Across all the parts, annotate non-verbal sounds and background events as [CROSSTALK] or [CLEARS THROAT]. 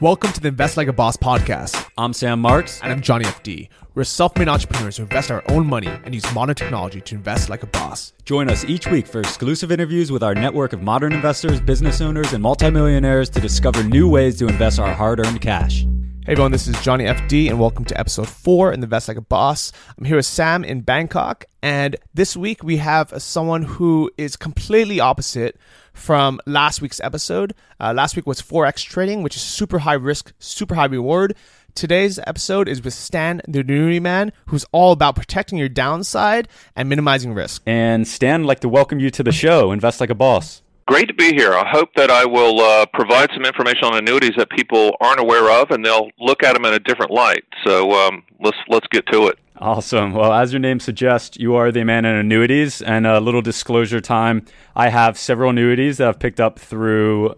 Welcome to the Invest Like a Boss podcast. I'm Sam Marks. And I'm Johnny FD. We're self made entrepreneurs who invest our own money and use modern technology to invest like a boss. Join us each week for exclusive interviews with our network of modern investors, business owners, and multimillionaires to discover new ways to invest our hard earned cash. Hey everyone, this is Johnny FD, and welcome to episode four in the Invest Like a Boss. I'm here with Sam in Bangkok, and this week we have someone who is completely opposite from last week's episode. Uh, last week was Forex trading, which is super high risk, super high reward. Today's episode is with Stan, the annuity man, who's all about protecting your downside and minimizing risk. And Stan, I'd like to welcome you to the show, Invest Like a Boss. Great to be here. I hope that I will uh, provide some information on annuities that people aren't aware of, and they'll look at them in a different light. So um, let's let's get to it. Awesome. Well, as your name suggests, you are the man in annuities. And a little disclosure time: I have several annuities that I've picked up through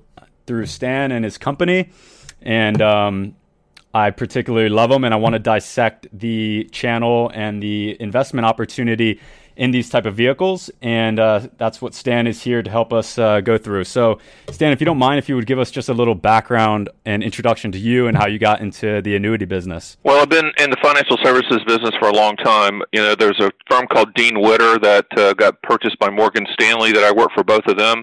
through Stan and his company, and um, I particularly love them. And I want to dissect the channel and the investment opportunity in these type of vehicles, and uh, that's what Stan is here to help us uh, go through. So, Stan, if you don't mind, if you would give us just a little background and introduction to you and how you got into the annuity business. Well, I've been in the financial services business for a long time. You know, there's a firm called Dean Witter that uh, got purchased by Morgan Stanley that I worked for both of them.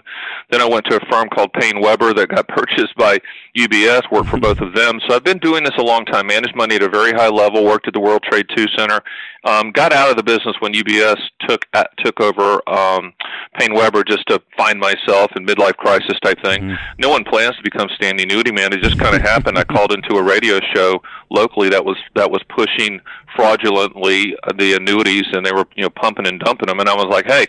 Then I went to a firm called PaineWebber that got [LAUGHS] purchased by UBS, worked for both of them. So I've been doing this a long time, managed money at a very high level, worked at the World Trade II Center, um, got out of the business when UBS took uh, took over um, PaineWebber just to find myself in midlife crisis type thing. Mm-hmm. No one plans to become Stan the annuity man. It just kind of happened. I [LAUGHS] called into a radio show locally that was that was pushing fraudulently the annuities, and they were you know pumping and dumping them. And I was like, hey,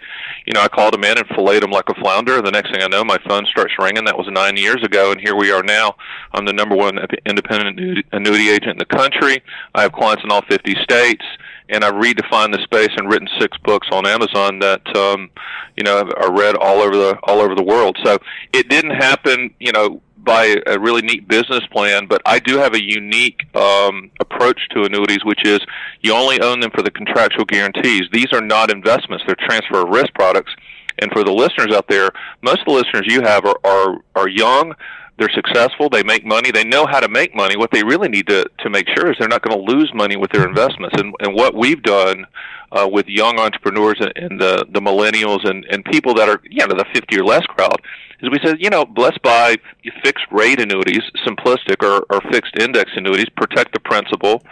you know, I called them in and filleted them like a flounder. The next thing I know, my phone starts ringing. That was nine years ago, and here we are now. I'm the number one independent annuity agent in the country. I have clients in all 50 states and I've redefined the space and written six books on Amazon that um, you know are read all over the all over the world. So it didn't happen, you know, by a really neat business plan, but I do have a unique um, approach to annuities, which is you only own them for the contractual guarantees. These are not investments; they're transfer of risk products. And for the listeners out there, most of the listeners you have are are, are young they're successful, they make money, they know how to make money. What they really need to to make sure is they're not going to lose money with their investments. And and what we've done uh, with young entrepreneurs and, and the the millennials and and people that are you know the 50 or less crowd is we said you know let's buy fixed rate annuities, simplistic or, or fixed index annuities, protect the principal,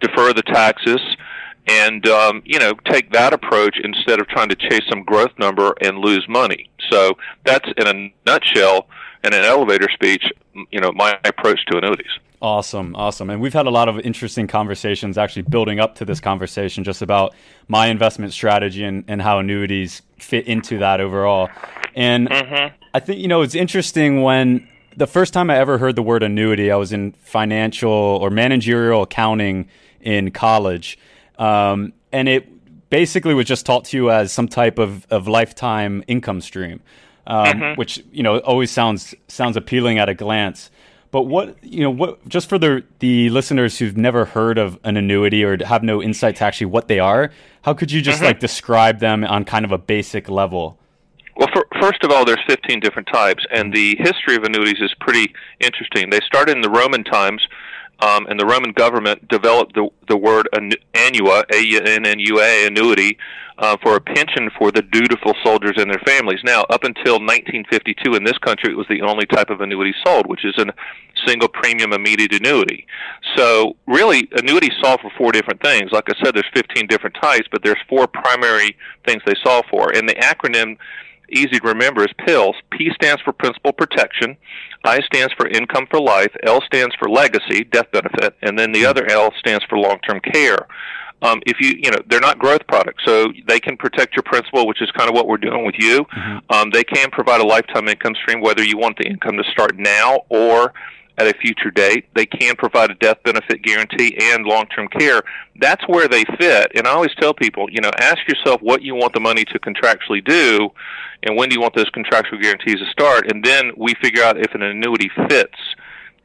defer the taxes and um, you know take that approach instead of trying to chase some growth number and lose money. So that's in a nutshell in an elevator speech, you know, my approach to annuities. Awesome, awesome. And we've had a lot of interesting conversations actually building up to this conversation just about my investment strategy and, and how annuities fit into that overall. And mm-hmm. I think, you know, it's interesting when the first time I ever heard the word annuity, I was in financial or managerial accounting in college. Um, and it basically was just taught to you as some type of, of lifetime income stream um, mm-hmm. which you know always sounds sounds appealing at a glance. But what you know, what just for the the listeners who've never heard of an annuity or have no insight to actually what they are, how could you just mm-hmm. like describe them on kind of a basic level? Well, for, first of all, there's 15 different types, and the history of annuities is pretty interesting. They started in the Roman times um, and the Roman government developed the the word annua, A-N-N-U-A, annuity, uh, for a pension for the dutiful soldiers and their families. Now, up until 1952 in this country, it was the only type of annuity sold, which is a single premium immediate annuity. So, really, annuities solve for four different things. Like I said, there's 15 different types, but there's four primary things they solve for, and the acronym easy to remember is PILLS. P stands for principal protection. I stands for income for life. L stands for legacy, death benefit, and then the hmm. other L stands for long-term care. Um, if you, you know, they're not growth products, so they can protect your principal, which is kind of what we're doing with you. Mm-hmm. Um, they can provide a lifetime income stream, whether you want the income to start now or at a future date. They can provide a death benefit guarantee and long-term care. That's where they fit. And I always tell people, you know, ask yourself what you want the money to contractually do and when do you want those contractual guarantees to start and then we figure out if an annuity fits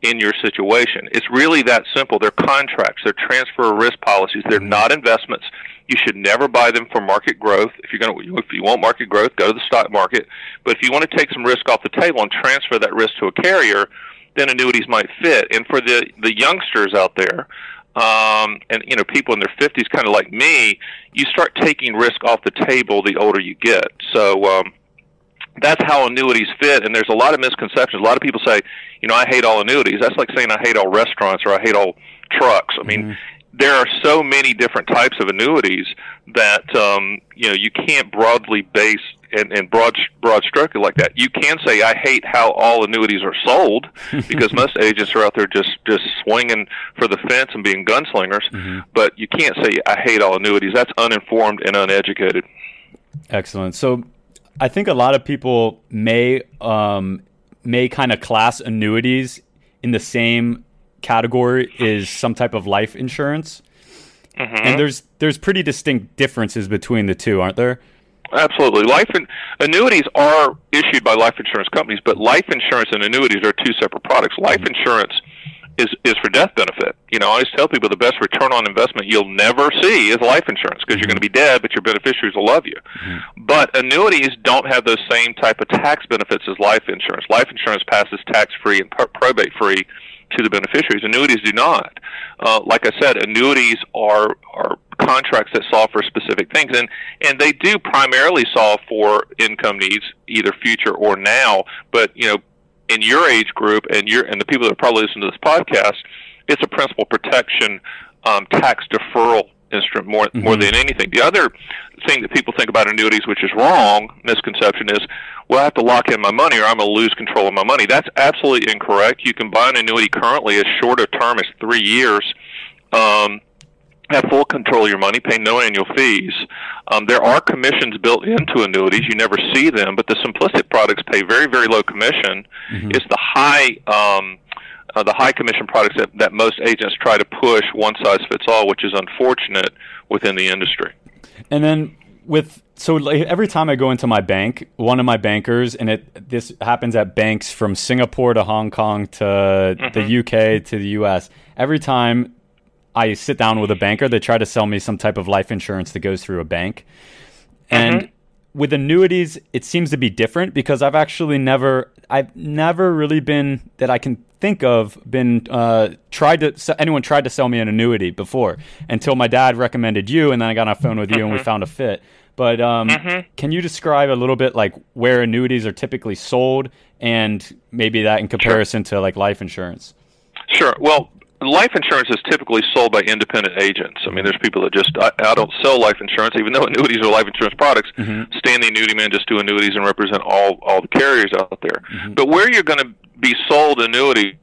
in your situation. It's really that simple. They're contracts, they're transfer risk policies, they're mm-hmm. not investments. You should never buy them for market growth. If you're going to, if you want market growth, go to the stock market. But if you want to take some risk off the table and transfer that risk to a carrier, then annuities might fit. And for the the youngsters out there, um, and you know people in their 50s, kind of like me, you start taking risk off the table the older you get. So um, that's how annuities fit. And there's a lot of misconceptions. A lot of people say, you know, I hate all annuities. That's like saying I hate all restaurants or I hate all trucks. I mean, mm-hmm there are so many different types of annuities that um, you know you can't broadly base and, and broad broad stroke it like that. You can say I hate how all annuities are sold [LAUGHS] because most agents are out there just just swinging for the fence and being gunslingers. Mm-hmm. But you can't say I hate all annuities. That's uninformed and uneducated. Excellent. So I think a lot of people may um, may kind of class annuities in the same category is some type of life insurance. Mm-hmm. And there's there's pretty distinct differences between the two, aren't there? Absolutely. Life and annuities are issued by life insurance companies, but life insurance and annuities are two separate products. Life mm-hmm. insurance is is for death benefit. You know, I always tell people the best return on investment you'll never see is life insurance because you're going to be dead, but your beneficiaries will love you. Mm-hmm. But annuities don't have those same type of tax benefits as life insurance. Life insurance passes tax free and probate free to the beneficiaries. Annuities do not. Uh, like I said, annuities are are contracts that solve for specific things, and and they do primarily solve for income needs, either future or now. But you know, in your age group and your and the people that are probably listen to this podcast, it's a principal protection um, tax deferral instrument more mm-hmm. more than anything. The other thing that people think about annuities, which is wrong, misconception is, well, I have to lock in my money or I'm going to lose control of my money. That's absolutely incorrect. You can buy an annuity currently as short a term as three years. Um, have full control of your money, pay no annual fees. Um, there are commissions built into annuities. You never see them, but the simplistic products pay very, very low commission. Mm-hmm. It's the high um, uh, the high commission products that, that most agents try to push one size fits all, which is unfortunate within the industry. And then with so like every time I go into my bank, one of my bankers, and it this happens at banks from Singapore to Hong Kong to mm-hmm. the UK to the US. Every time I sit down with a banker, they try to sell me some type of life insurance that goes through a bank, and mm-hmm with annuities, it seems to be different because I've actually never, I've never really been that I can think of been uh, tried to anyone tried to sell me an annuity before until my dad recommended you, and then I got on a phone with you mm-hmm. and we mm-hmm. found a fit. But um, mm-hmm. can you describe a little bit like where annuities are typically sold, and maybe that in comparison sure. to like life insurance? Sure. Well, life insurance is typically sold by independent agents. I mean, there's people that just I, I don't sell life insurance, even though [LAUGHS] annuities are life insurance products. Mm-hmm. Stan the annuity man just do annuities and represent all all the carriers out there. Mm-hmm. But where you're going to be sold annuities,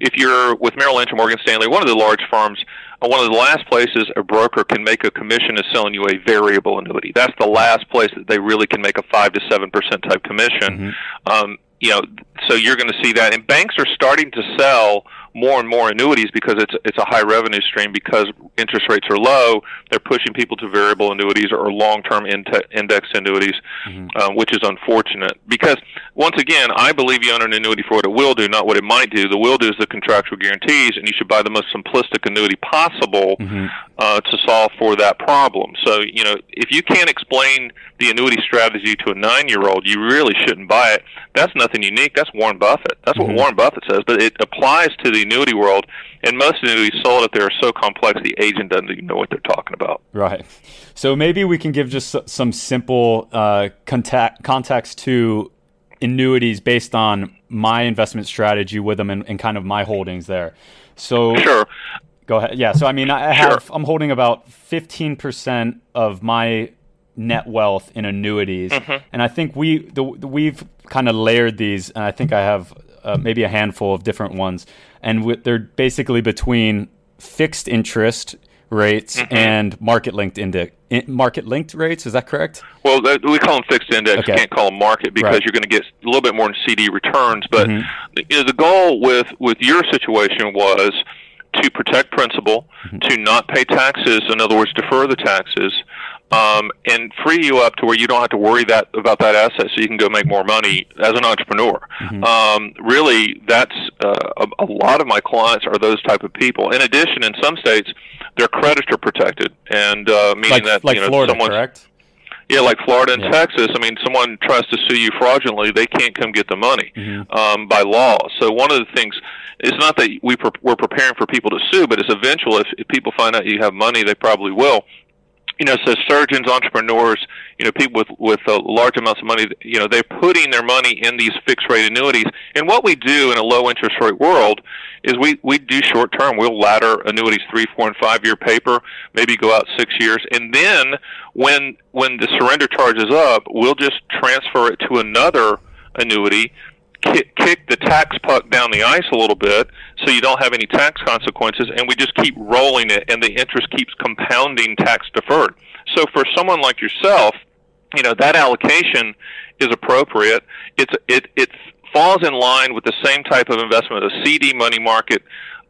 if you're with Merrill Lynch or Morgan Stanley, one of the large firms, uh, one of the last places a broker can make a commission is selling you a variable annuity. That's the last place that they really can make a five to seven percent type commission. Mm-hmm. Um, you know, so you're going to see that, and banks are starting to sell more and more annuities because it's it's a high revenue stream because interest rates are low. They're pushing people to variable annuities or long-term index annuities, mm-hmm. um, which is unfortunate. Because once again, I believe you own an annuity for what it will do, not what it might do. The will do is the contractual guarantees, and you should buy the most simplistic annuity possible mm-hmm. uh, to solve for that problem. So you know, if you can't explain the annuity strategy to a nine-year-old, you really shouldn't buy it. That's nothing unique. That's Warren Buffett. That's mm-hmm. what Warren Buffett says, but it applies to the annuity world, and most annuities sold out there are so complex the agent doesn't even know what they're talking about. Right. So maybe we can give just some simple uh, contact, context to annuities based on my investment strategy with them and, and, kind of my holdings there. So sure. Go ahead. Yeah. So I mean, I have sure. I'm holding about 15 percent of my net wealth in annuities, mm-hmm. and I think we the, we've kind of layered these, and I think I have uh, maybe a handful of different ones, and w- they're basically between fixed interest, rates mm-hmm. and market linked index market linked rates. Is that correct? Well, we call them fixed index. Okay. You can't call them market because right. you're going to get a little bit more in CD returns. But mm-hmm. you know, the goal with with your situation was to protect principal, mm-hmm. to not pay taxes. In other words, defer the taxes. Um, and free you up to where you don't have to worry that about that asset, so you can go make more money as an entrepreneur. Mm-hmm. Um, really, that's uh, a, a lot of my clients are those type of people. In addition, in some states, they're creditor protected, and uh, meaning like, that like you know Florida, someone's correct? Yeah, like Florida and yeah. Texas. I mean, someone tries to sue you fraudulently, they can't come get the money mm-hmm. um, by law. So one of the things it's not that we pre- we're preparing for people to sue, but it's eventual. If, if people find out you have money, they probably will you know, so surgeons, entrepreneurs, you know, people with with uh, large amounts of money, you know, they're putting their money in these fixed rate annuities. And what we do in a low interest rate world is we we do short term. We'll ladder annuities three, four, and five year paper, maybe go out six years, and then when when the surrender charge is up, we'll just transfer it to another annuity kick, kick the tax puck down the ice a little bit so you don't have any tax consequences and we just keep rolling it and the interest keeps compounding tax deferred. So for someone like yourself, you know, that allocation is appropriate. It's it it falls in line with the same type of investment a CD money market,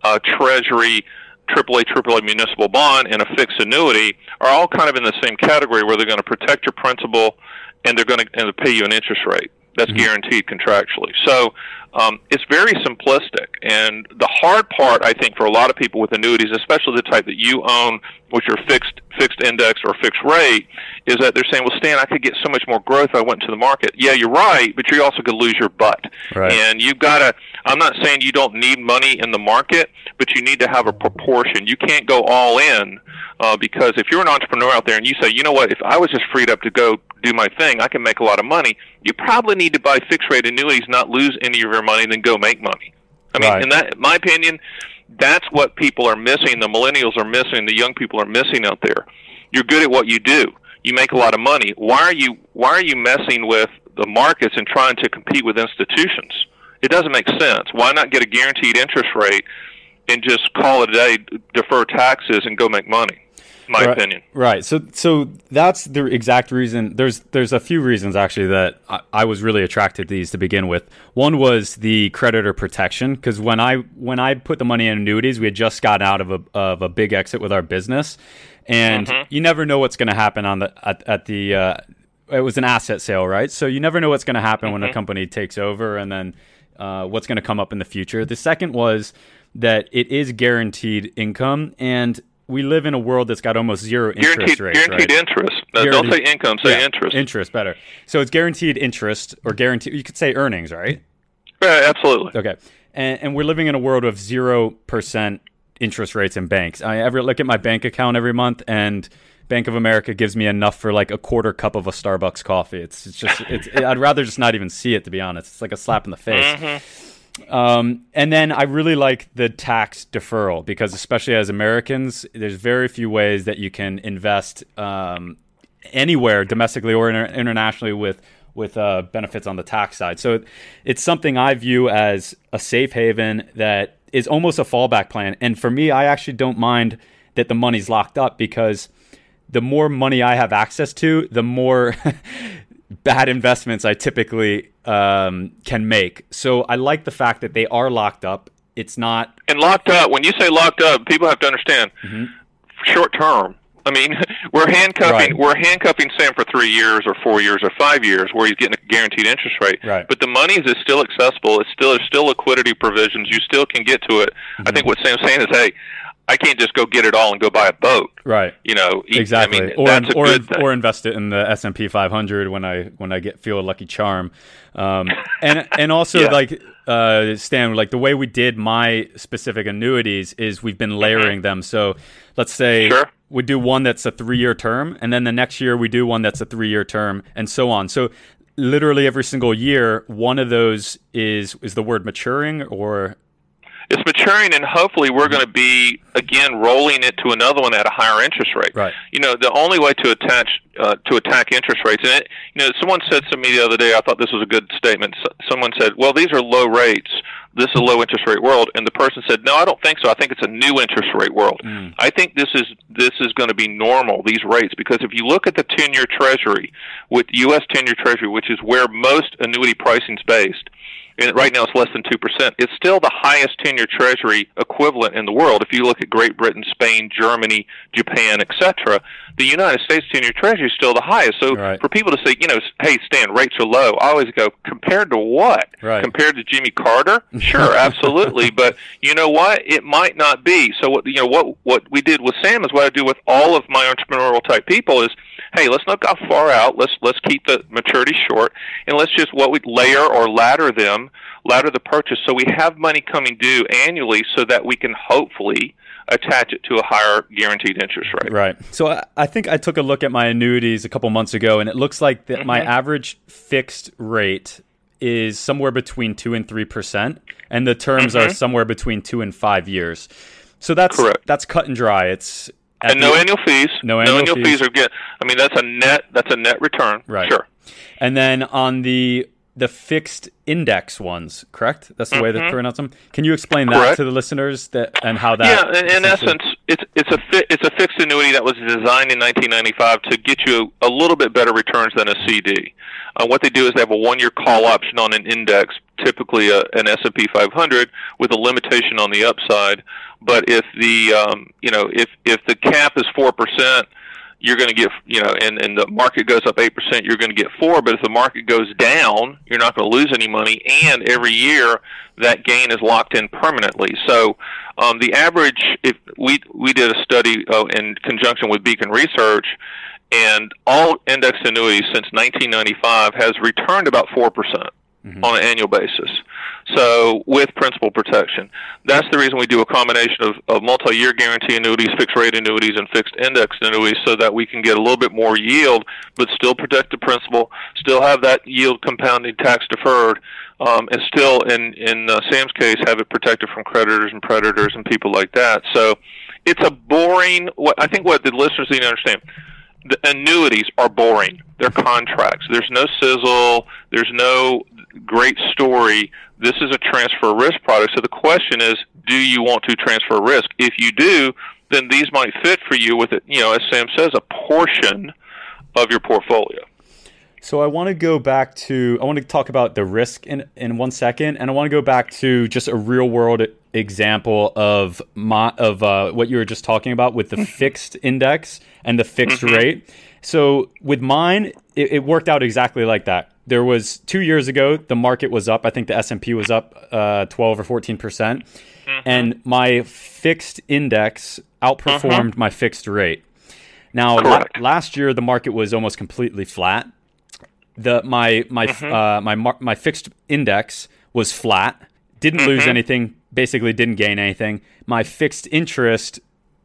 uh, treasury, AAA, AAA municipal bond, and a fixed annuity are all kind of in the same category where they're going to protect your principal and they're going to, and pay you an interest rate. That's mm-hmm. guaranteed contractually. So um, it's very simplistic. And the hard part, I think, for a lot of people with annuities, especially the type that you own, which are fixed fixed index or fixed rate, is that they're saying, "Well, Stan, I could get so much more growth if I went to the market." Yeah, you're right, but you're also going to lose your butt. Right. And you've got to. I'm not saying you don't need money in the market, but you need to have a proportion. You can't go all in uh, because if you're an entrepreneur out there and you say, "You know what? If I was just freed up to go do my thing, I can make a lot of money." You probably need to buy fixed rate annuities, not lose any of your money, then go make money. I mean, right. in that, in my opinion, that's what people are missing. The millennials are missing. The young people are missing out there. You're good at what you do. You make a lot of money. Why are you Why are you messing with the markets and trying to compete with institutions? It doesn't make sense. Why not get a guaranteed interest rate and just call it a day, defer taxes, and go make money? My right, opinion. Right. So so that's the exact reason. There's there's a few reasons actually that I, I was really attracted to these to begin with. One was the creditor protection because when I when I put the money in annuities, we had just gotten out of a of a big exit with our business, and mm-hmm. you never know what's going to happen on the at, at the. Uh, it was an asset sale, right? So you never know what's going to happen mm-hmm. when a mm-hmm. company takes over, and then uh, what's going to come up in the future. The second was that it is guaranteed income, and we live in a world that's got almost zero interest guaranteed, rates. Guaranteed right? interest. Uh, guaranteed, don't say income. Say yeah, interest. Interest better. So it's guaranteed interest or guaranteed. You could say earnings, right? Yeah, absolutely. Okay. And, and we're living in a world of zero percent interest rates in banks. I ever look at my bank account every month and. Bank of America gives me enough for like a quarter cup of a Starbucks coffee. It's, it's just, it's, it, I'd rather just not even see it to be honest. It's like a slap in the face. Mm-hmm. Um, and then I really like the tax deferral because, especially as Americans, there's very few ways that you can invest um, anywhere, domestically or inter- internationally, with with uh, benefits on the tax side. So it's something I view as a safe haven that is almost a fallback plan. And for me, I actually don't mind that the money's locked up because the more money I have access to, the more [LAUGHS] bad investments I typically um, can make. So I like the fact that they are locked up. It's not and locked up. When you say locked up, people have to understand mm-hmm. short term. I mean, [LAUGHS] we're handcuffing right. we're handcuffing Sam for three years or four years or five years, where he's getting a guaranteed interest rate. Right. But the money is still accessible. It's still there's still liquidity provisions. You still can get to it. Mm-hmm. I think what Sam's saying is, hey, I can't just go get it all and go buy a boat. Right. You know. Exactly. I mean, or or, or invest it in the S and P 500 when I when I get feel a lucky charm, um, and and also [LAUGHS] yeah. like uh, Stan, like the way we did my specific annuities is we've been layering mm-hmm. them. So let's say sure. we do one that's a three year term, and then the next year we do one that's a three year term, and so on. So literally every single year, one of those is is the word maturing or it's maturing, and hopefully we're going to be again rolling it to another one at a higher interest rate. Right. You know, the only way to attach uh, to attack interest rates, and it, you know, someone said to me the other day, I thought this was a good statement. Someone said, "Well, these are low rates." this is a low interest rate world, and the person said, no, I don't think so. I think it's a new interest rate world. Mm. I think this is this is going to be normal these rates because if you look at the ten year Treasury with U.S. ten year Treasury, which is where most annuity pricing is based and right now it's less than 2%. It's still the highest 10-year treasury equivalent in the world. If you look at Great Britain, Spain, Germany, Japan, etc., the United States 10-year treasury is still the highest. So right. for people to say, you know, hey, Stan, rates are low, I always go, compared to what? Right. Compared to Jimmy Carter? Sure, [LAUGHS] absolutely. but you know what? It might not be. So what you know what what we did with Sam is what I do with all of my entrepreneurial type people is hey, let's not go far out. Let's let's keep the maturity short, and let's just what we layer or ladder them, ladder the purchase, so we have money coming due annually, so that we can hopefully attach it to a higher guaranteed interest rate. Right. So I think I took a look at my annuities a couple months ago, and it looks like that mm-hmm. my average fixed rate is somewhere between two and three percent, and the terms mm-hmm. are somewhere between two and five years. So that's Correct. that's cut and dry. It's and no annual fees. No annual, no annual fees. fees. are good. I mean, that's a net. That's a net return. Right. Sure. And then on the the fixed index ones, correct? That's the mm-hmm. way they pronounce them. Can you explain that to the listeners that and how that? Yeah, in, in essence, it's it's a fi- it's a fixed annuity that was designed in 1995 to get you a, a little bit better returns than a CD. Uh, what they do is they have a one-year call option on an index, typically a, an S&P 500, with a limitation on the upside. But if the um, you know if if the cap is four percent you're going to get, you know, and, and the market goes up 8%, you're going to get 4 But if the market goes down, you're not going to lose any money. And every year, that gain is locked in permanently. So um, the average, if we, we did a study uh, in conjunction with Beacon Research, and all index annuities since 1995 has returned about 4% mm-hmm. on an annual basis. So with principal protection, that's the reason we do a combination of, of multi-year guarantee annuities, fixed rate annuities, and fixed index annuities, so that we can get a little bit more yield, but still protect the principal, still have that yield compounding tax deferred, um, and still, in in uh, Sam's case, have it protected from creditors and predators and people like that. So it's a boring. I think what the listeners need to understand the annuities are boring. They're contracts. There's no sizzle. There's no great story. This is a transfer risk product. So the question is, do you want to transfer risk? If you do, then these might fit for you with it. You know, as Sam says, a portion of your portfolio. So I want to go back to I want to talk about the risk in in one second, and I want to go back to just a real world example of my of uh, what you were just talking about with the mm-hmm. fixed index and the fixed mm-hmm. rate. So with mine, it, it, worked out exactly like that. There was two years ago, the market was up. I think the S and P was up uh, twelve or fourteen percent, mm-hmm. and my fixed index outperformed mm-hmm. my fixed rate. Now, la- last year the market was almost completely flat. The my my mm-hmm. uh, my mar- my fixed index was flat. Didn't lose mm-hmm. anything. Basically, didn't gain anything. My fixed interest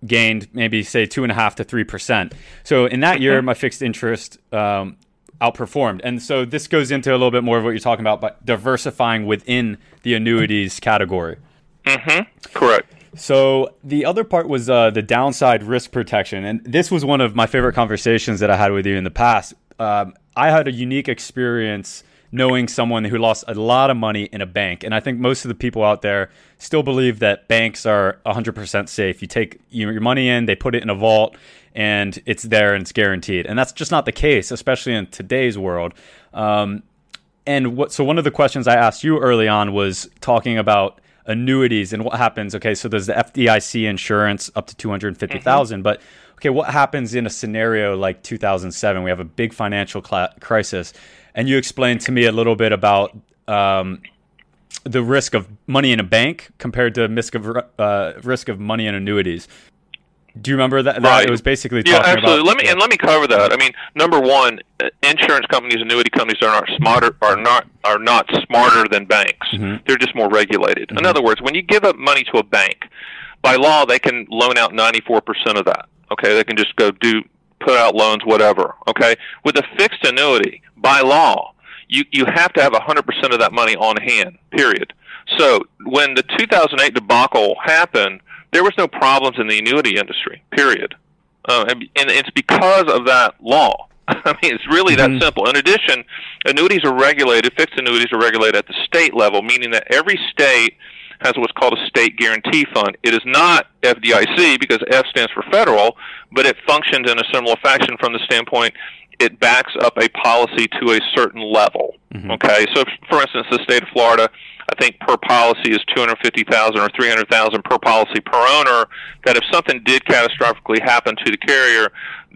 gained maybe say two and a half to three percent. So in that year, my fixed interest um, outperformed, and so this goes into a little bit more of what you're talking about, but diversifying within the annuities category. Mm-hmm. Correct. So the other part was uh, the downside risk protection, and this was one of my favorite conversations that I had with you in the past. Um, I had a unique experience knowing someone who lost a lot of money in a bank. And I think most of the people out there still believe that banks are 100% safe. You take your money in, they put it in a vault, and it's there and it's guaranteed. And that's just not the case, especially in today's world. Um, and what, so one of the questions I asked you early on was talking about annuities and what happens. Okay, so there's the FDIC insurance up to 250,000, mm-hmm. but okay, what happens in a scenario like 2007? We have a big financial cl- crisis and you explained to me a little bit about um, the risk of money in a bank compared to risk of uh, risk of money in annuities. Do you remember that? Right. It was basically yeah, absolutely. About, let me and let me cover that. I mean, number one, insurance companies, annuity companies are not smarter are not are not smarter than banks. Mm-hmm. They're just more regulated. Mm-hmm. In other words, when you give up money to a bank, by law they can loan out ninety four percent of that. Okay, they can just go do put out loans, whatever. Okay, with a fixed annuity, by law, you you have to have 100% of that money on hand. Period. So when the 2008 debacle happened, there was no problems in the annuity industry. Period. Uh, and, and it's because of that law. [LAUGHS] I mean, it's really mm-hmm. that simple. In addition, annuities are regulated, fixed annuities are regulated at the state level, meaning that every state has what's called a state guarantee fund. It is not FDIC because F stands for federal, but it functions in a similar fashion from the standpoint it backs up a policy to a certain level. Mm-hmm. Okay, so for instance, the state of Florida, I think per policy is two hundred fifty thousand or three hundred thousand per policy per owner. That if something did catastrophically happen to the carrier,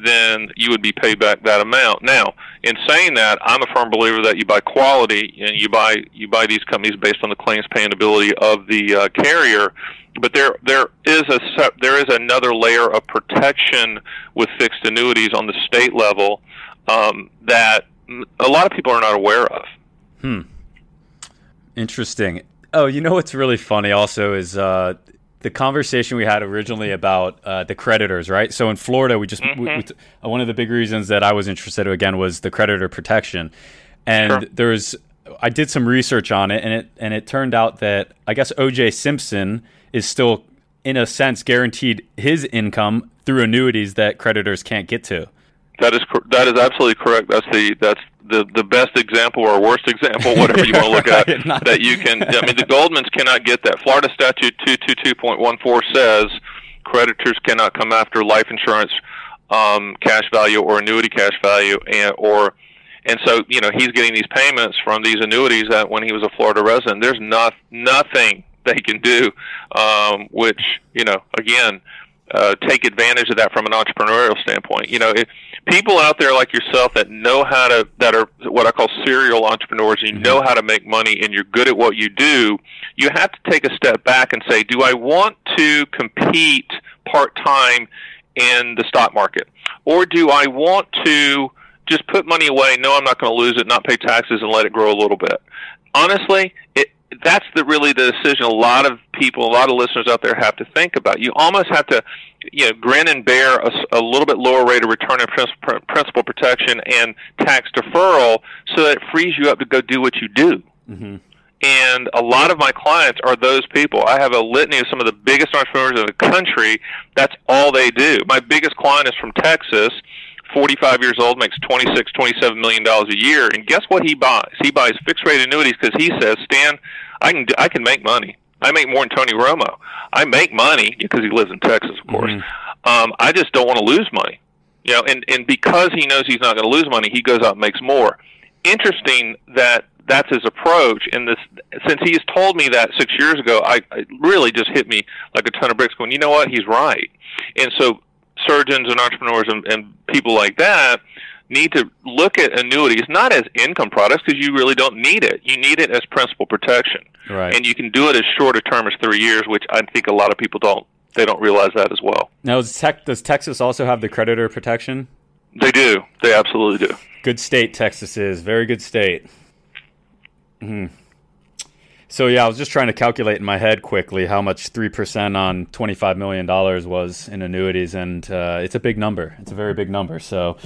then you would be paid back that amount. Now, in saying that, I'm a firm believer that you buy quality and you buy you buy these companies based on the claims paying ability of the uh, carrier. But there there is a there is another layer of protection with fixed annuities on the state level um, that a lot of people are not aware of. Hmm. Interesting. Oh, you know what's really funny also is uh, the conversation we had originally about uh, the creditors, right? So in Florida, we just mm-hmm. we, we t- uh, one of the big reasons that I was interested again was the creditor protection, and sure. there's I did some research on it, and it and it turned out that I guess O.J. Simpson is still in a sense guaranteed his income through annuities that creditors can't get to. That is that is absolutely correct. That's the that's the the best example or worst example, whatever you want to look at. [LAUGHS] that you can. I mean, the Goldmans cannot get that. Florida Statute two two two point one four says creditors cannot come after life insurance um, cash value or annuity cash value, and or and so you know he's getting these payments from these annuities that when he was a Florida resident. There's not nothing they can do, um, which you know again uh, take advantage of that from an entrepreneurial standpoint. You know, if people out there like yourself that know how to, that are what I call serial entrepreneurs, and you know mm-hmm. how to make money and you're good at what you do, you have to take a step back and say, do I want to compete part time in the stock market? Or do I want to just put money away, know I'm not going to lose it, not pay taxes, and let it grow a little bit? Honestly, it, that's the really the decision a lot of people, a lot of listeners out there have to think about. You almost have to, you know, grin and bear a, a little bit lower rate of return on principal, principal protection and tax deferral, so that it frees you up to go do what you do. Mm-hmm. And a lot of my clients are those people. I have a litany of some of the biggest entrepreneurs in the country. That's all they do. My biggest client is from Texas 45 years old, makes 26, 27 million dollars a year, and guess what he buys? He buys fixed rate annuities because he says, Stan, I can I can make money. I make more than Tony Romo. I make money because he lives in Texas, of course. Mm-hmm. Um, I just don't want to lose money, you know. And and because he knows he's not going to lose money, he goes out and makes more. Interesting that that's his approach. And this, since he's told me that six years ago, I it really just hit me like a ton of bricks. Going, you know what? He's right. And so surgeons and entrepreneurs and, and people like that need to look at annuities not as income products because you really don't need it. You need it as principal protection, right. and you can do it as short a term as three years, which I think a lot of people don't. They don't realize that as well. Now, does, tech, does Texas also have the creditor protection? They do. They absolutely do. Good state, Texas is very good state. Hmm. So yeah, I was just trying to calculate in my head quickly how much three percent on twenty five million dollars was in annuities, and uh, it's a big number. It's a very big number. So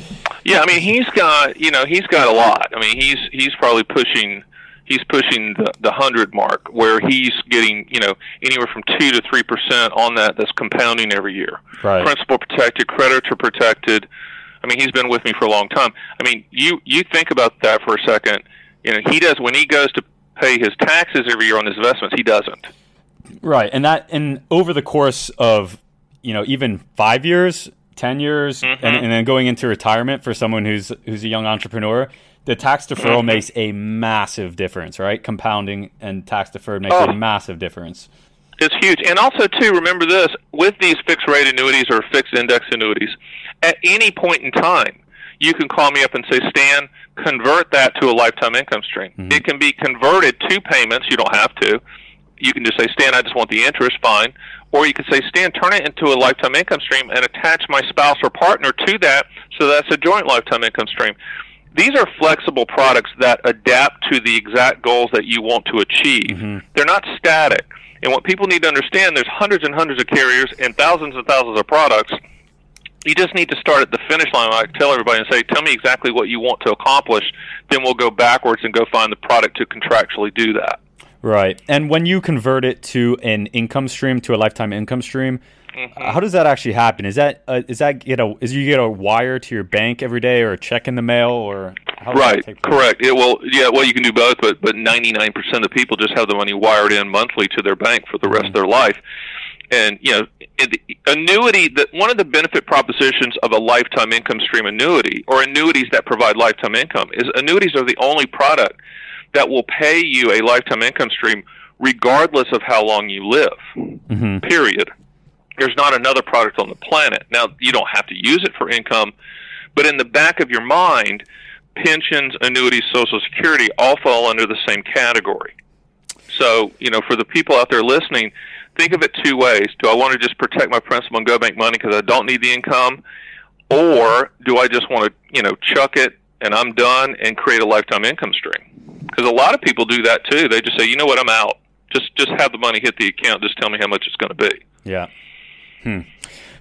yeah, I mean he's got you know he's got a lot. I mean he's he's probably pushing he's pushing the the hundred mark where he's getting you know anywhere from two to three percent on that. That's compounding every year. Right. Principal protected, creditor protected. I mean he's been with me for a long time. I mean you you think about that for a second. You know he does when he goes to pay his taxes every year on his investments. He doesn't. Right, and that and over the course of you know even five years, ten years, mm-hmm. and, and, then going into retirement for someone who's who's a young entrepreneur, the tax deferral mm-hmm. makes a massive difference. Right, compounding and tax deferred makes oh. a massive difference. It's huge, and also too remember this with these fixed rate annuities or fixed index annuities. At any point in time, you can call me up and say, Stan, convert that to a lifetime income stream. Mm-hmm. It can be converted to payments. You don't have to. You can just say, Stan, I just want the interest, fine. Or you can say, Stan, turn it into a lifetime income stream and attach my spouse or partner to that so that's a joint lifetime income stream. These are flexible products that adapt to the exact goals that you want to achieve. Mm-hmm. They're not static. And what people need to understand, there's hundreds and hundreds of carriers and thousands and thousands of products you just need to start at the finish line. I tell everybody and say, tell me exactly what you want to accomplish. Then we'll go backwards and go find the product to contractually do that. Right. And when you convert it to an income stream, to a lifetime income stream, mm-hmm. how does that actually happen? Is that uh, is that get a is you get a wire to your bank every day or a check in the mail or right? Correct. It will. Yeah. Well, you can do both, but but ninety nine percent of people just have the money wired in monthly to their bank for the rest mm-hmm. of their life. And you know, annuity. That one of the benefit propositions of a lifetime income stream annuity, or annuities that provide lifetime income, is annuities are the only product that will pay you a lifetime income stream regardless of how long you live. Mm-hmm. Period. There's not another product on the planet. Now, you don't have to use it for income, but in the back of your mind, pensions, annuities, Social Security all fall under the same category. So, you know, for the people out there listening, think of it two ways. Do I want to just protect my principal and go make money because I don't need the income? Or do I just want to, you know, chuck it and I'm done and create a lifetime income stream? Because a lot of people do that too. They just say, you know what, I'm out. Just just have the money hit the account. Just tell me how much it's going to be. Yeah. Hmm.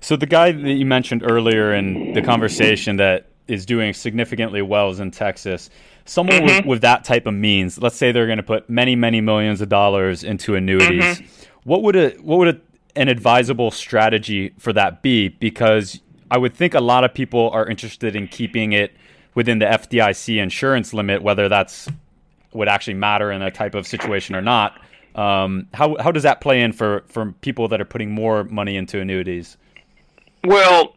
So the guy that you mentioned earlier in the conversation that is doing significantly well is in Texas. Someone mm-hmm. with, with, that type of means, let's say they're going to put many, many millions of dollars into annuities. Mm-hmm. What would a what would a, an advisable strategy for that be? Because I would think a lot of people are interested in keeping it within the FDIC insurance limit, whether that's would actually matter in a type of situation or not. Um, how how does that play in for for people that are putting more money into annuities? Well,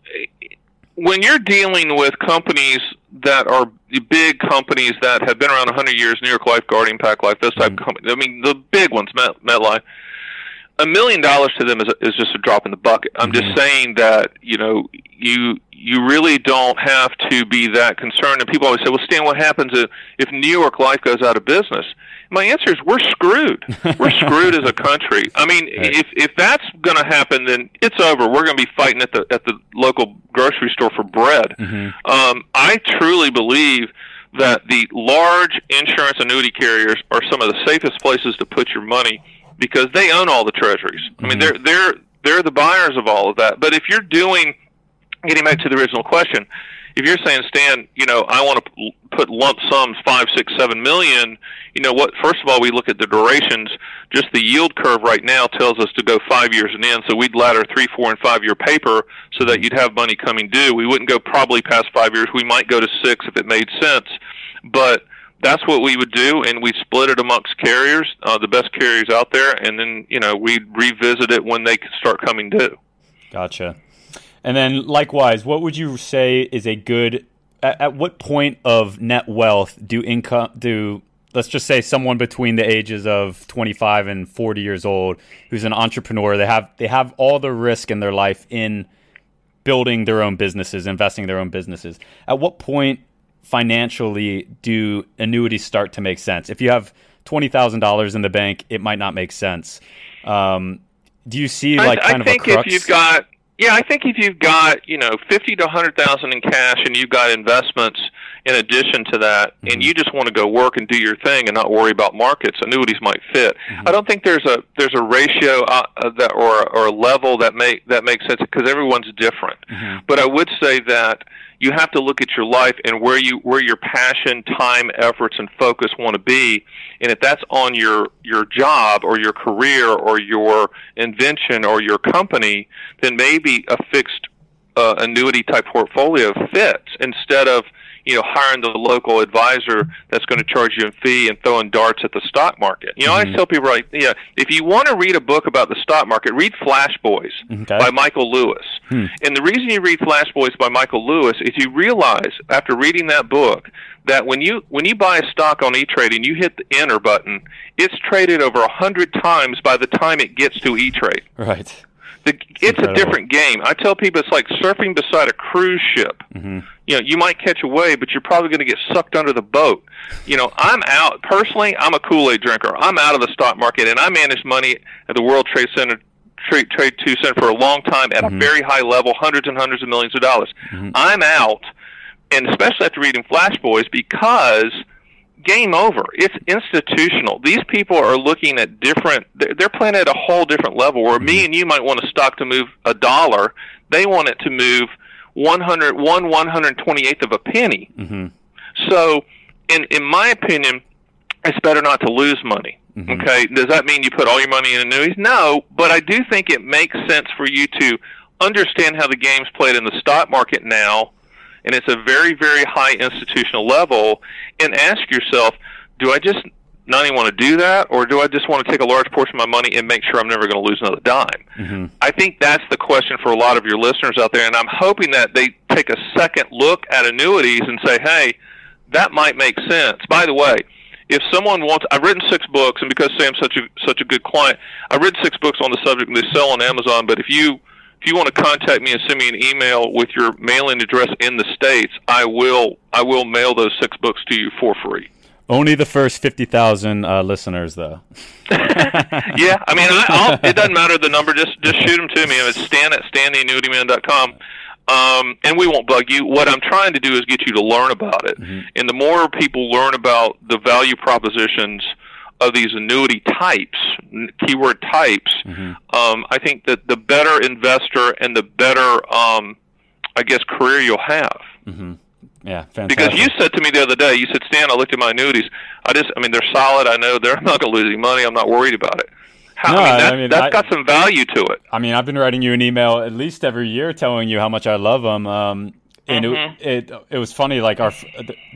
when you're dealing with companies that are big companies that have been around 100 years, New York Life, Guardian, Pac Life, those type mm-hmm. of companies. I mean, the big ones, Met, MetLife. A million dollars to them is is just a drop in the bucket. I'm mm-hmm. just saying that you know you you really don't have to be that concerned. And people always say, "Well, Stan, what happens if, if New York Life goes out of business?" My answer is we're screwed. We're screwed as a country. I mean, [LAUGHS] right. if if that's going to happen, then it's over. We're going to be fighting at the at the local grocery store for bread. Mm-hmm. Um, I truly believe that the large insurance annuity carriers are some of the safest places to put your money because they own all the treasuries. Mm-hmm. I mean, mm-hmm. they're they're they're the buyers of all of that. But if you're doing, getting back to the original question, if you're saying, Stan, you know, I want to put lump sums five, six, seven million, you know what? First of all, we look at the durations. Just the yield curve right now tells us to go five years and in. So we'd ladder three, four, and five year paper so that you'd have money coming due. We wouldn't go probably past five years. We might go to six if it made sense, but that's what we would do, and we split it amongst carriers, uh, the best carriers out there, and then you know we revisit it when they start coming due. Gotcha. And then likewise, what would you say is a good at, at what point of net wealth do income do let's just say someone between the ages of 25 and 40 years old who's an entrepreneur they have they have all the risk in their life in building their own businesses investing their own businesses at what point financially do annuities start to make sense if you have $20000 in the bank it might not make sense um, do you see like I, kind I of think a crux? if you've got yeah, I think if you've got you know fifty to hundred thousand in cash, and you've got investments in addition to that, mm-hmm. and you just want to go work and do your thing and not worry about markets, annuities might fit. Mm-hmm. I don't think there's a there's a ratio uh, uh that or or a level that make that makes sense because everyone's different. Mm-hmm. But I would say that you have to look at your life and where you where your passion, time, efforts, and focus want to be. And if that's on your your job or your career or your invention or your company, then maybe a fixed uh, annuity type portfolio fits instead of you know, hiring the local advisor that's going to charge you a fee and throwing darts at the stock market. You know, mm-hmm. I tell people, right, yeah, if you want to read a book about the stock market, read Flash Boys okay. by Michael Lewis. Hmm. And the reason you read Flash Boys by Michael Lewis is you realize after reading that book that when you when you buy a stock on E-Trade and you hit the enter button, it's traded over a hundred times by the time it gets to E-Trade. Right. The, it's a different game. I tell people it's like surfing beside a cruise ship. Mm-hmm. You know, you might catch a wave, but you're probably going to get sucked under the boat. You know, I'm out personally. I'm a Kool Aid drinker. I'm out of the stock market, and I managed money at the World Trade Center Trade Trade Two Center for a long time at mm-hmm. a very high level, hundreds and hundreds of millions of dollars. Mm-hmm. I'm out, and especially after reading Flash Boys because game over. It's institutional. These people are looking at different. They're playing at a whole different level. Where mm-hmm. me and you might want a stock to move a dollar, they want it to move one hundred one one hundred twenty eighth of a penny. Mm-hmm. So, in in my opinion, it's better not to lose money. Mm-hmm. Okay, does that mean you put all your money in annuities? No, but I do think it makes sense for you to understand how the game's played in the stock market now, and it's a very, very high institutional level, and ask yourself, do I just not even want to do that, or do I just want to take a large portion of my money and make sure I'm never going to lose another dime? Mm-hmm. I think that's the question for a lot of your listeners out there, and I'm hoping that they take a second look at annuities and say, hey, that might make sense. By the way, if someone wants, I've written six books, and because Sam's such a such a good client, I've written six books on the subject, and they sell on Amazon. But if you if you want to contact me and send me an email with your mailing address in the states, I will I will mail those six books to you for free. Only the first fifty thousand uh, listeners, though. [LAUGHS] [LAUGHS] yeah, I mean, I, it doesn't matter the number. Just just shoot them to me. It's Stan at StanTheAnnuityMan.com. Um, and we won't bug you. What I'm trying to do is get you to learn about it. Mm-hmm. And the more people learn about the value propositions of these annuity types, keyword types, mm-hmm. um, I think that the better investor and the better, um, I guess, career you'll have. Mm-hmm. Yeah, fantastic. Because you said to me the other day, you said, Stan, I looked at my annuities. I just, I mean, they're solid. I know they're [LAUGHS] not going to lose any money. I'm not worried about it. How, no, I mean, that, I mean, that's I, got some value to it. I mean, I've been writing you an email at least every year telling you how much I love them. Um, and mm-hmm. it, it, it was funny. Like our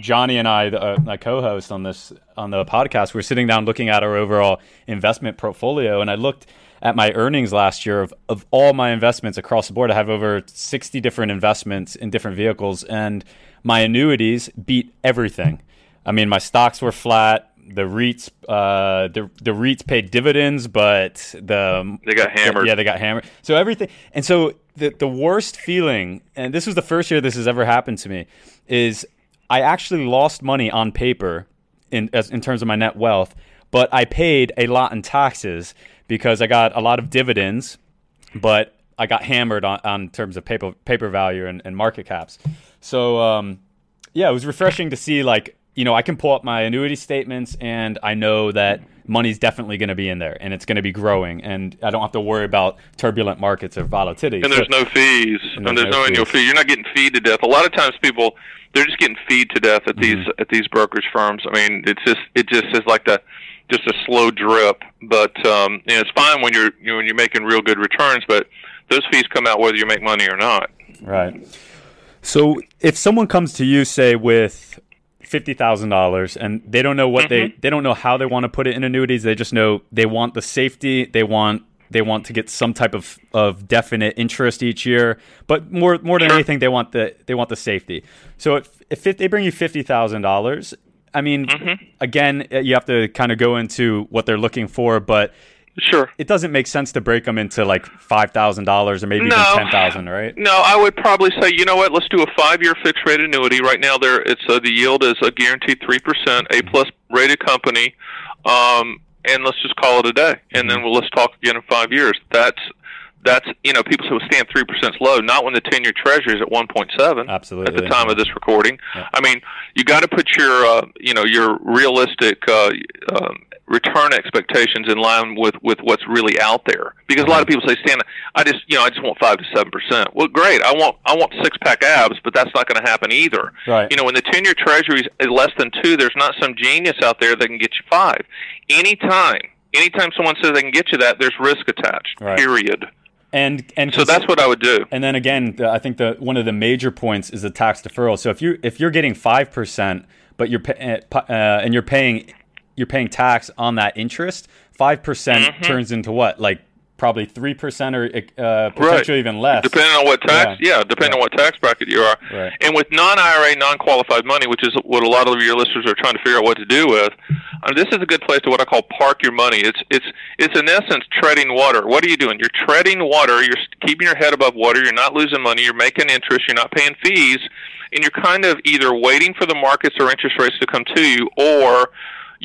Johnny and I, the, uh, my co-host on this on the podcast, we are sitting down looking at our overall investment portfolio, and I looked at my earnings last year of, of all my investments across the board. I have over sixty different investments in different vehicles, and my annuities beat everything. I mean, my stocks were flat the REITs uh, the the REITs paid dividends, but the they got hammered. Yeah, they got hammered. So everything, and so the the worst feeling, and this was the first year this has ever happened to me, is I actually lost money on paper in as, in terms of my net wealth, but I paid a lot in taxes because I got a lot of dividends, but I got hammered on, on terms of paper paper value and, and market caps. So um, yeah, it was refreshing to see like you know, I can pull up my annuity statements and I know that money's definitely going to be in there and it's going to be growing and I don't have to worry about turbulent markets or volatility. And there's so, no fees. And there's, and there's no, no annual fee. You're not getting feed to death. A lot of times people they're just getting feed to death at these mm-hmm. at these brokerage firms. I mean, it's just it just is like the just a slow drip, but um, you know, it's fine when you're you know, when you're making real good returns, but those fees come out whether you make money or not. Right. So if someone comes to you, say with fifty thousand dollars, and they don't know what mm-hmm. they they don't know how they want to put it in annuities. They just know they want the safety. They want they want to get some type of, of definite interest each year. But more more than anything, they want the they want the safety. So if if they bring you fifty thousand dollars, I mean, mm-hmm. again, you have to kind of go into what they're looking for, but Sure. It doesn't make sense to break them into like five thousand dollars or maybe no. even ten thousand, right? No, I would probably say, you know what? Let's do a five-year fixed rate annuity. Right now, there it's uh, the yield is a guaranteed three percent, A plus rated company, um, and let's just call it a day. And mm-hmm. then we'll let's talk again in five years. That's that's you know people say well, Stan three percent low. Not when the ten-year Treasury is at one point seven. Absolutely. At the time of this recording, yeah. I mean, you got to put your uh, you know your realistic uh, um, return expectations in line with with what's really out there. Because a lot of people say, Stan, I just you know I just want five to seven percent. Well, great. I want I want six pack abs, but that's not going to happen either. Right. You know, when the ten year Treasury is less than two, there's not some genius out there that can get you five. Anytime, anytime someone says they can get you that, there's risk attached. Right. Period. And and so that's what I would do. And then again, I think the one of the major points is the tax deferral. So if you if you're getting five percent, but you're uh, uh, and you're paying you're paying tax on that interest, five percent mm-hmm. turns into what? Like probably three percent or uh, potentially right. even less, depending on what tax. Yeah, yeah depending yeah. on what tax bracket you are. Right. And with non-IRA, non-qualified money, which is what a lot of your listeners are trying to figure out what to do with, I mean, this is a good place to what I call park your money. It's it's it's in essence treading water. What are you doing? You're treading water. You're keeping your head above water. You're not losing money. You're making interest. You're not paying fees, and you're kind of either waiting for the markets or interest rates to come to you, or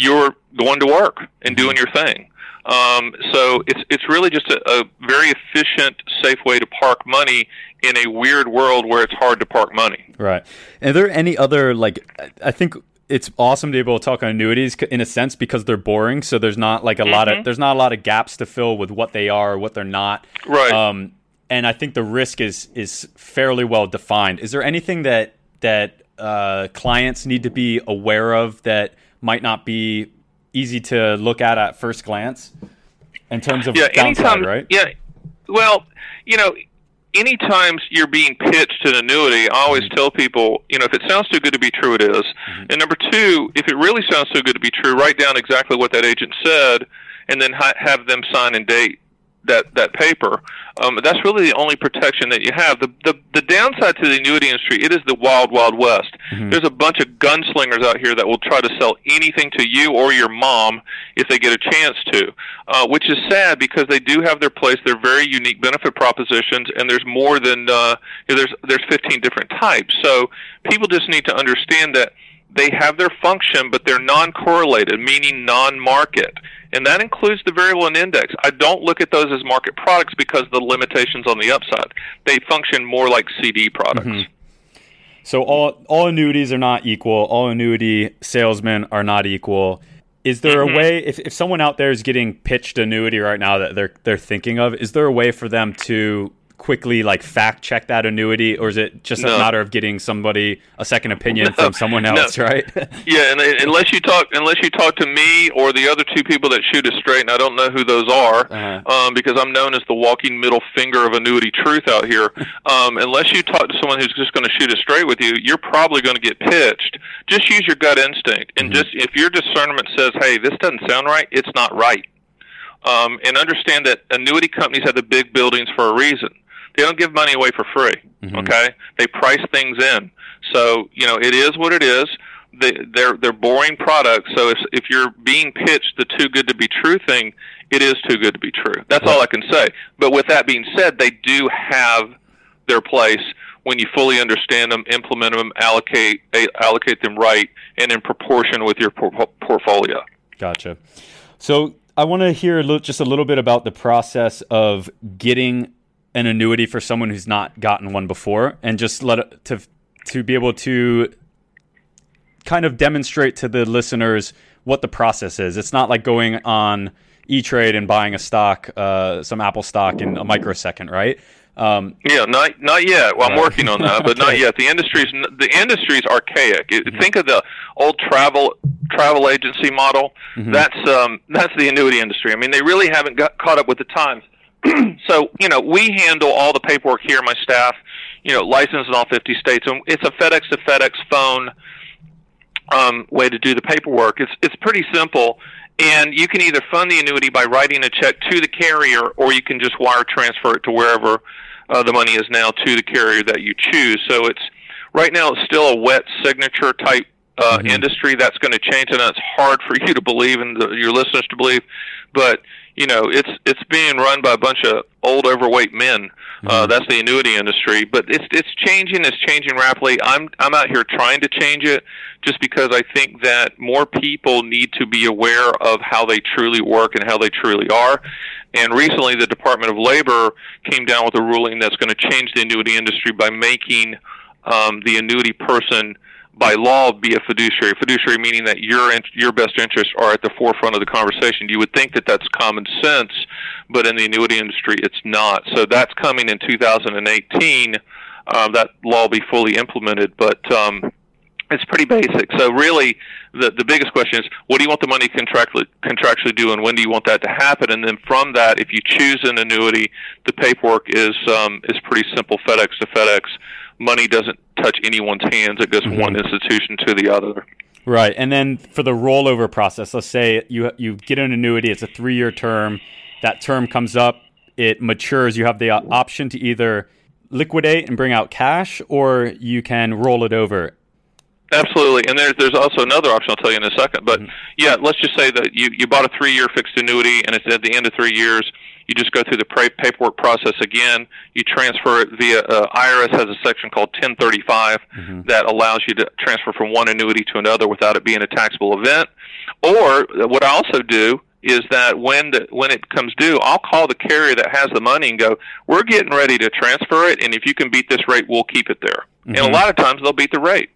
you're going to work and doing your thing. Um, so it's it's really just a, a very efficient, safe way to park money in a weird world where it's hard to park money. Right. Are there any other like? I think it's awesome to be able to talk on annuities in a sense because they're boring. So there's not like a mm-hmm. lot of mm-hmm. there's not a lot of gaps to fill with what they are or what they're not. Right. Um, and I think the risk is is fairly well defined. Is there anything that that uh, clients need to be aware of that might not be easy to look at at first glance in terms of yeah, downside, anytime, right? Yeah. Well, you know, anytime you're being pitched an annuity, I always Mm-hmm. tell people, you know, if it sounds too good to be true, it is. And number two, if it really sounds too good to be true, write down exactly what that agent said, and then ha- have them sign and date that that paper. Um, that's really the only protection that you have. The, the the downside to the annuity industry, it is the wild wild west. There's a bunch of gunslingers out here that will try to sell anything to you or your mom if they get a chance to, uh, which is sad because they do have their place. They're very unique benefit propositions, and there's more than uh, you know, there's there's 15 different types. So people just need to understand that they have their function, but they're non-correlated, meaning non-market, and that includes the variable and index. I don't look at those as market products because of the limitations on the upside. They function more like CD products. So all all annuities are not equal. All annuity salesmen are not equal. Is there Mm-hmm. a way if, if someone out there is getting pitched annuity right now that they're they're thinking of, is there a way for them to quickly like fact check that annuity or is it just a matter of getting somebody a second opinion from someone [LAUGHS] No. else, right? [LAUGHS] Yeah, and uh, unless you talk, unless you talk to me or the other two people that shoot us straight, and I don't know who those are, Uh-huh. um, because I'm known as the walking middle finger of annuity truth out here. [LAUGHS] Um, unless you talk to someone who's just going to shoot us straight with you, you're probably going to get pitched. Just use your gut instinct, and just if your discernment says, "Hey, this doesn't sound right," it's not right. Um, and understand that annuity companies have the big buildings for a reason. They don't give money away for free. Mm-hmm. Okay, they price things in. So you know it is what it is. They, they're they're boring products. So if if you're being pitched the too good to be true thing, it is too good to be true. That's all I can say. But with that being said, they do have their place when you fully understand them, implement them, allocate eh, allocate them right, and in proportion with your por- portfolio. Gotcha. So I want to hear a little, just a little bit about the process of getting an annuity for someone who's not gotten one before, and just let it, to to be able to kind of demonstrate to the listeners what the process is. It's not like going on E Trade and buying a stock, uh, some Apple stock in a microsecond, right? Um, Yeah, not not yet. Well, I'm working on that, but not [LAUGHS] yet. The industry's the industry's archaic. It- Think of the old travel travel agency model. That's um that's the annuity industry. I mean, they really haven't got caught up with the times. [CLEARS THROAT] so you know, we handle all the paperwork here. My staff, you know, licensed in all 50 states, and it's a FedEx to FedEx phone um, way to do the paperwork. It's it's pretty simple, and you can either fund the annuity by writing a check to the carrier, or you can just wire transfer it to wherever uh, the money is now to the carrier that you choose. So it's right now it's still a wet signature type uh, industry. That's going to change, and that's hard for [LAUGHS] you to believe and the, your listeners to believe. But you know, it's it's being run by a bunch of old, overweight men. Uh, that's the annuity industry, but it's it's changing. It's changing rapidly. I'm I'm out here trying to change it, just because I think that more people need to be aware of how they truly work and how they truly are. And recently, the Department of Labor came down with a ruling that's going to change the annuity industry by making um, the annuity person by law be a fiduciary. Fiduciary meaning that your your best interests are at the forefront of the conversation. You would think that that's common sense, but in the annuity industry, it's not. So that's coming in 2018. Um, that law will be fully implemented, but um, it's pretty basic. So really, the the biggest question is, what do you want the money contractually contractually do, and when do you want that to happen? And then from that, if you choose an annuity, the paperwork is um, is pretty simple. FedEx to FedEx, money doesn't touch anyone's hands. It goes from one institution to the other. Right, and then for the rollover process, let's say you you get an annuity, it's a three year term. That term comes up, it matures. You have the uh, option to either liquidate and bring out cash, or you can roll it over. Absolutely, and there's there's also another option I'll tell you in a second. But yeah, let's just say that you you bought a three year fixed annuity, and it's at the end of three years. You just go through the paperwork process again. You transfer it via uh, IRS has a section called 1035 mm-hmm. that allows you to transfer from one annuity to another without it being a taxable event. Or uh, what I also do is that when the, when it comes due, I'll call the carrier that has the money and go, "We're getting ready to transfer it, and if you can beat this rate, we'll keep it there." And a mm-hmm. lot of times they'll beat the rate.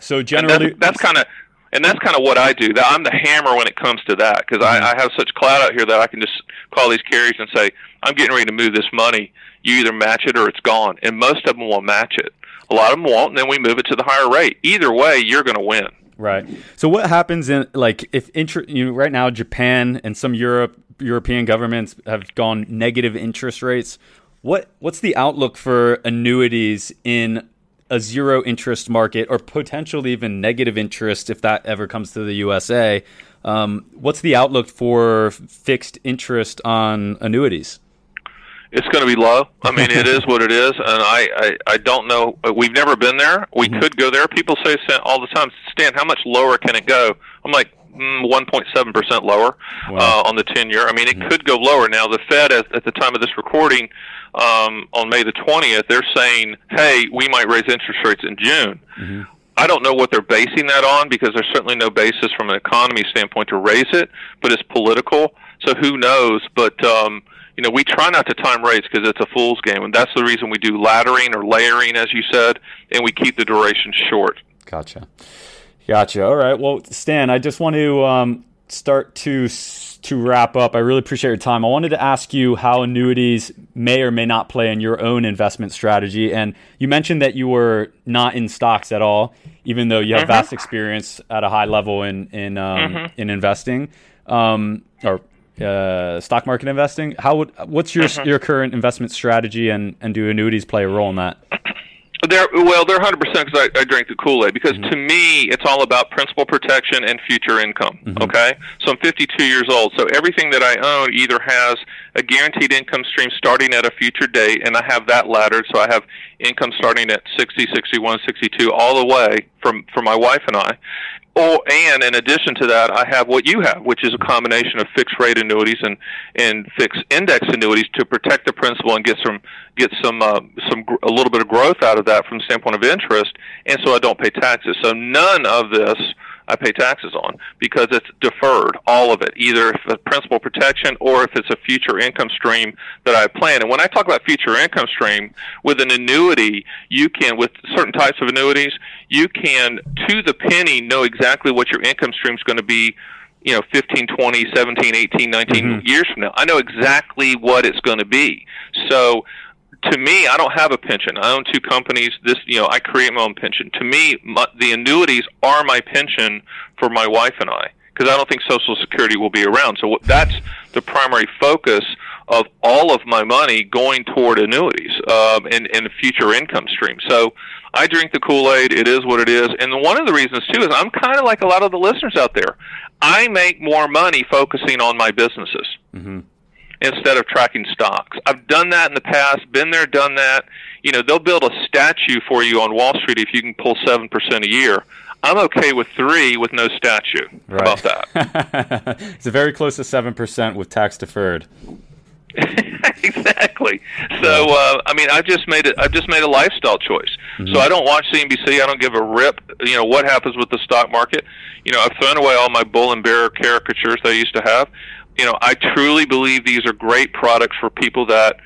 So And generally, that's, that's kind of and that's kind of what I do. I'm the hammer when it comes to that because I, I have such clout out here that I can just call these carriers and say, "I'm getting ready to move this money. You either match it or it's gone." And most of them will match it. A lot of them won't, and then we move it to the higher rate. Either way, you're going to win. Right. So what happens in like if interest you know, right now Japan and some Europe European governments have gone negative interest rates. What what's the outlook for annuities in a zero interest market or potentially even negative interest if that ever comes to the USA? Um, what's the outlook for fixed interest on annuities? It's going to be low. I mean, it is what it is, and I, I I don't know. We've never been there. We mm-hmm. could go there. People say all the time, Stan, how much lower can it go? I'm like, 1.7% mm, lower wow. uh, on the 10 year. I mean, it mm-hmm. could go lower. Now, the Fed, at, at the time of this recording, um, on May the 20th, they're saying, hey, we might raise interest rates in June. Mm-hmm. I don't know what they're basing that on because there's certainly no basis from an economy standpoint to raise it, but it's political. So who knows? But, um, you know, we try not to time rates because it's a fool's game, and that's the reason we do laddering or layering, as you said, and we keep the duration short. Gotcha. Gotcha. All right. Well, Stan, I just want to um, start to to wrap up. I really appreciate your time. I wanted to ask you how annuities may or may not play in your own investment strategy. And you mentioned that you were not in stocks at all, even though you have mm-hmm. vast experience at a high level in in um, mm-hmm. in investing um, or uh, stock market investing. How would what's your mm-hmm. your current investment strategy, and and do annuities play a role in that? They're well, they're 100 percent because I, I drink the Kool Aid. Because mm-hmm. to me, it's all about principal protection and future income. Mm-hmm. Okay, so I'm 52 years old. So everything that I own either has a guaranteed income stream starting at a future date, and I have that laddered. So I have income starting at 60, 61, 62, all the way from for my wife and I, Oh, and in addition to that, I have what you have, which is a combination of fixed rate annuities and and fixed index annuities to protect the principal and get some get some uh, some a little bit of growth out of that from the standpoint of interest, and so I don't pay taxes. So none of this I pay taxes on because it's deferred, all of it, either if it's principal protection or if it's a future income stream that I plan. And when I talk about future income stream, with an annuity, you can, with certain types of annuities, you can, to the penny, know exactly what your income stream is going to be you know 15 20 17 18 19 mm-hmm. years from now i know exactly what it's going to be so to me, I don't have a pension. I own two companies. This, you know, I create my own pension. To me, my, the annuities are my pension for my wife and I because I don't think Social Security will be around. So that's the primary focus of all of my money going toward annuities um, and, and future income streams. So I drink the Kool Aid. It is what it is. And one of the reasons, too, is I'm kind of like a lot of the listeners out there. I make more money focusing on my businesses. Mm-hmm instead of tracking stocks. I've done that in the past, been there, done that. You know, they'll build a statue for you on Wall Street if you can pull 7% a year. I'm okay with three with no statue. Right. about that? [LAUGHS] it's a very close to 7% with tax deferred. [LAUGHS] exactly. So uh, I mean, I've just made it. I've just made a lifestyle choice. Mm-hmm. So I don't watch CNBC. I don't give a rip. You know what happens with the stock market. You know, I've thrown away all my bull and bear caricatures that I used to have you know, I truly believe these are great products for people that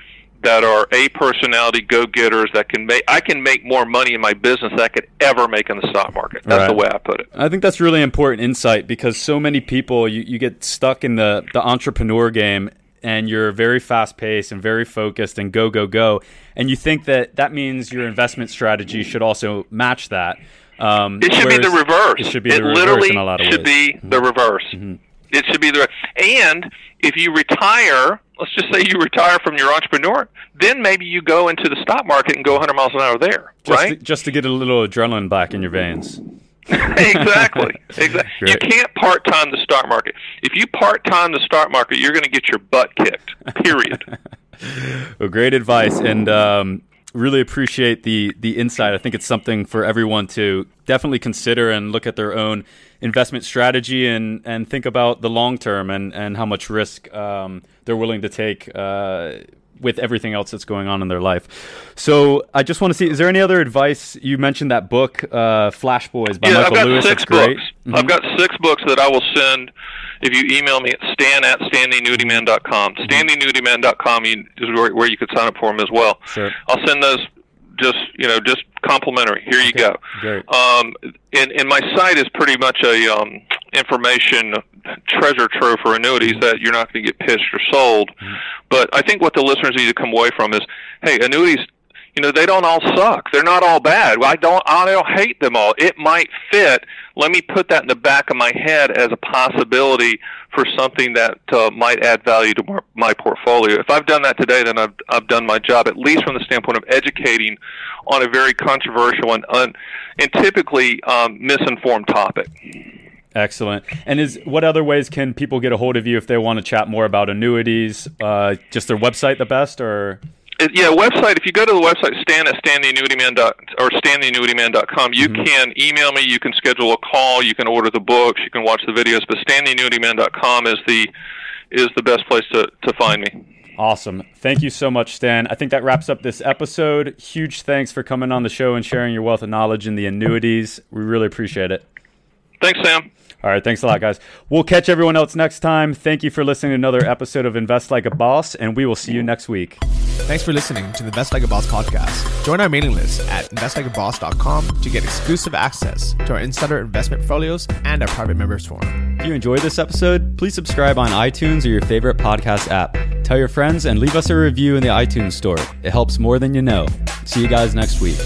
that are a personality go getters that can make I can make more money in my business than I could ever make in the stock market. That's right. the way I put it. I think that's really important insight because so many people you, you get stuck in the, the entrepreneur game and you're very fast paced and very focused and go go go and you think that that means your investment strategy should also match that. Um, it should be the reverse. It should be it the reverse literally in a lot of should ways. be the reverse. Mm-hmm. It should be the and if you retire, let's just say you retire from your entrepreneur, then maybe you go into the stock market and go 100 miles an hour there, just right? To, just to get a little adrenaline back in your veins. [LAUGHS] exactly. Exactly. You can't part time the stock market. If you part time the stock market, you're going to get your butt kicked. Period. [LAUGHS] well, great advice, and um, really appreciate the the insight. I think it's something for everyone to definitely consider and look at their own investment strategy and and think about the long term and and how much risk um, they're willing to take. Uh, with everything else that's going on in their life. So I just want to see, is there any other advice? You mentioned that book, uh, Flash Boys by yeah, Michael I've got Lewis. Six books. Mm-hmm. I've got six books that I will send if you email me at stan at stantheannuityman.com. Mm-hmm. Stantheannuityman.com is where, where you could sign up for them as well. Sure. I'll send those just you know just complimentary. Here you go. Great. Um, and, and my site is pretty much a um, information treasure trove for annuities mm-hmm. that you're not going to get pitched or sold. Mm-hmm. But I think what the listeners need to come away from is, hey, annuities you know they don't all suck they're not all bad i don't i don't hate them all it might fit let me put that in the back of my head as a possibility for something that uh, might add value to my portfolio if i've done that today then i've i've done my job at least from the standpoint of educating on a very controversial and un, and typically um, misinformed topic Excellent. And is what other ways can people get a hold of you if they want to chat more about annuities? Uh, just their website, the best, or yeah, website. If you go to the website Stan at stantheannuityman dot or stantheannuityman.com, you mm-hmm. can email me. You can schedule a call. You can order the books. You can watch the videos. But stantheannuityman.com is the is the best place to to find me. Awesome. Thank you so much, Stan. I think that wraps up this episode. Huge thanks for coming on the show and sharing your wealth of knowledge in the annuities. We really appreciate it. Thanks, Sam. All right. Thanks a lot, guys. We'll catch everyone else next time. Thank you for listening to another episode of Invest Like a Boss, and we will see you next week. Thanks for listening to the Invest Like a Boss podcast. Join our mailing list at investlikeaboss.com to get exclusive access to our insider investment portfolios and our private members forum. If you enjoyed this episode, please subscribe on iTunes or your favorite podcast app. Tell your friends and leave us a review in the iTunes store. It helps more than you know. See you guys next week.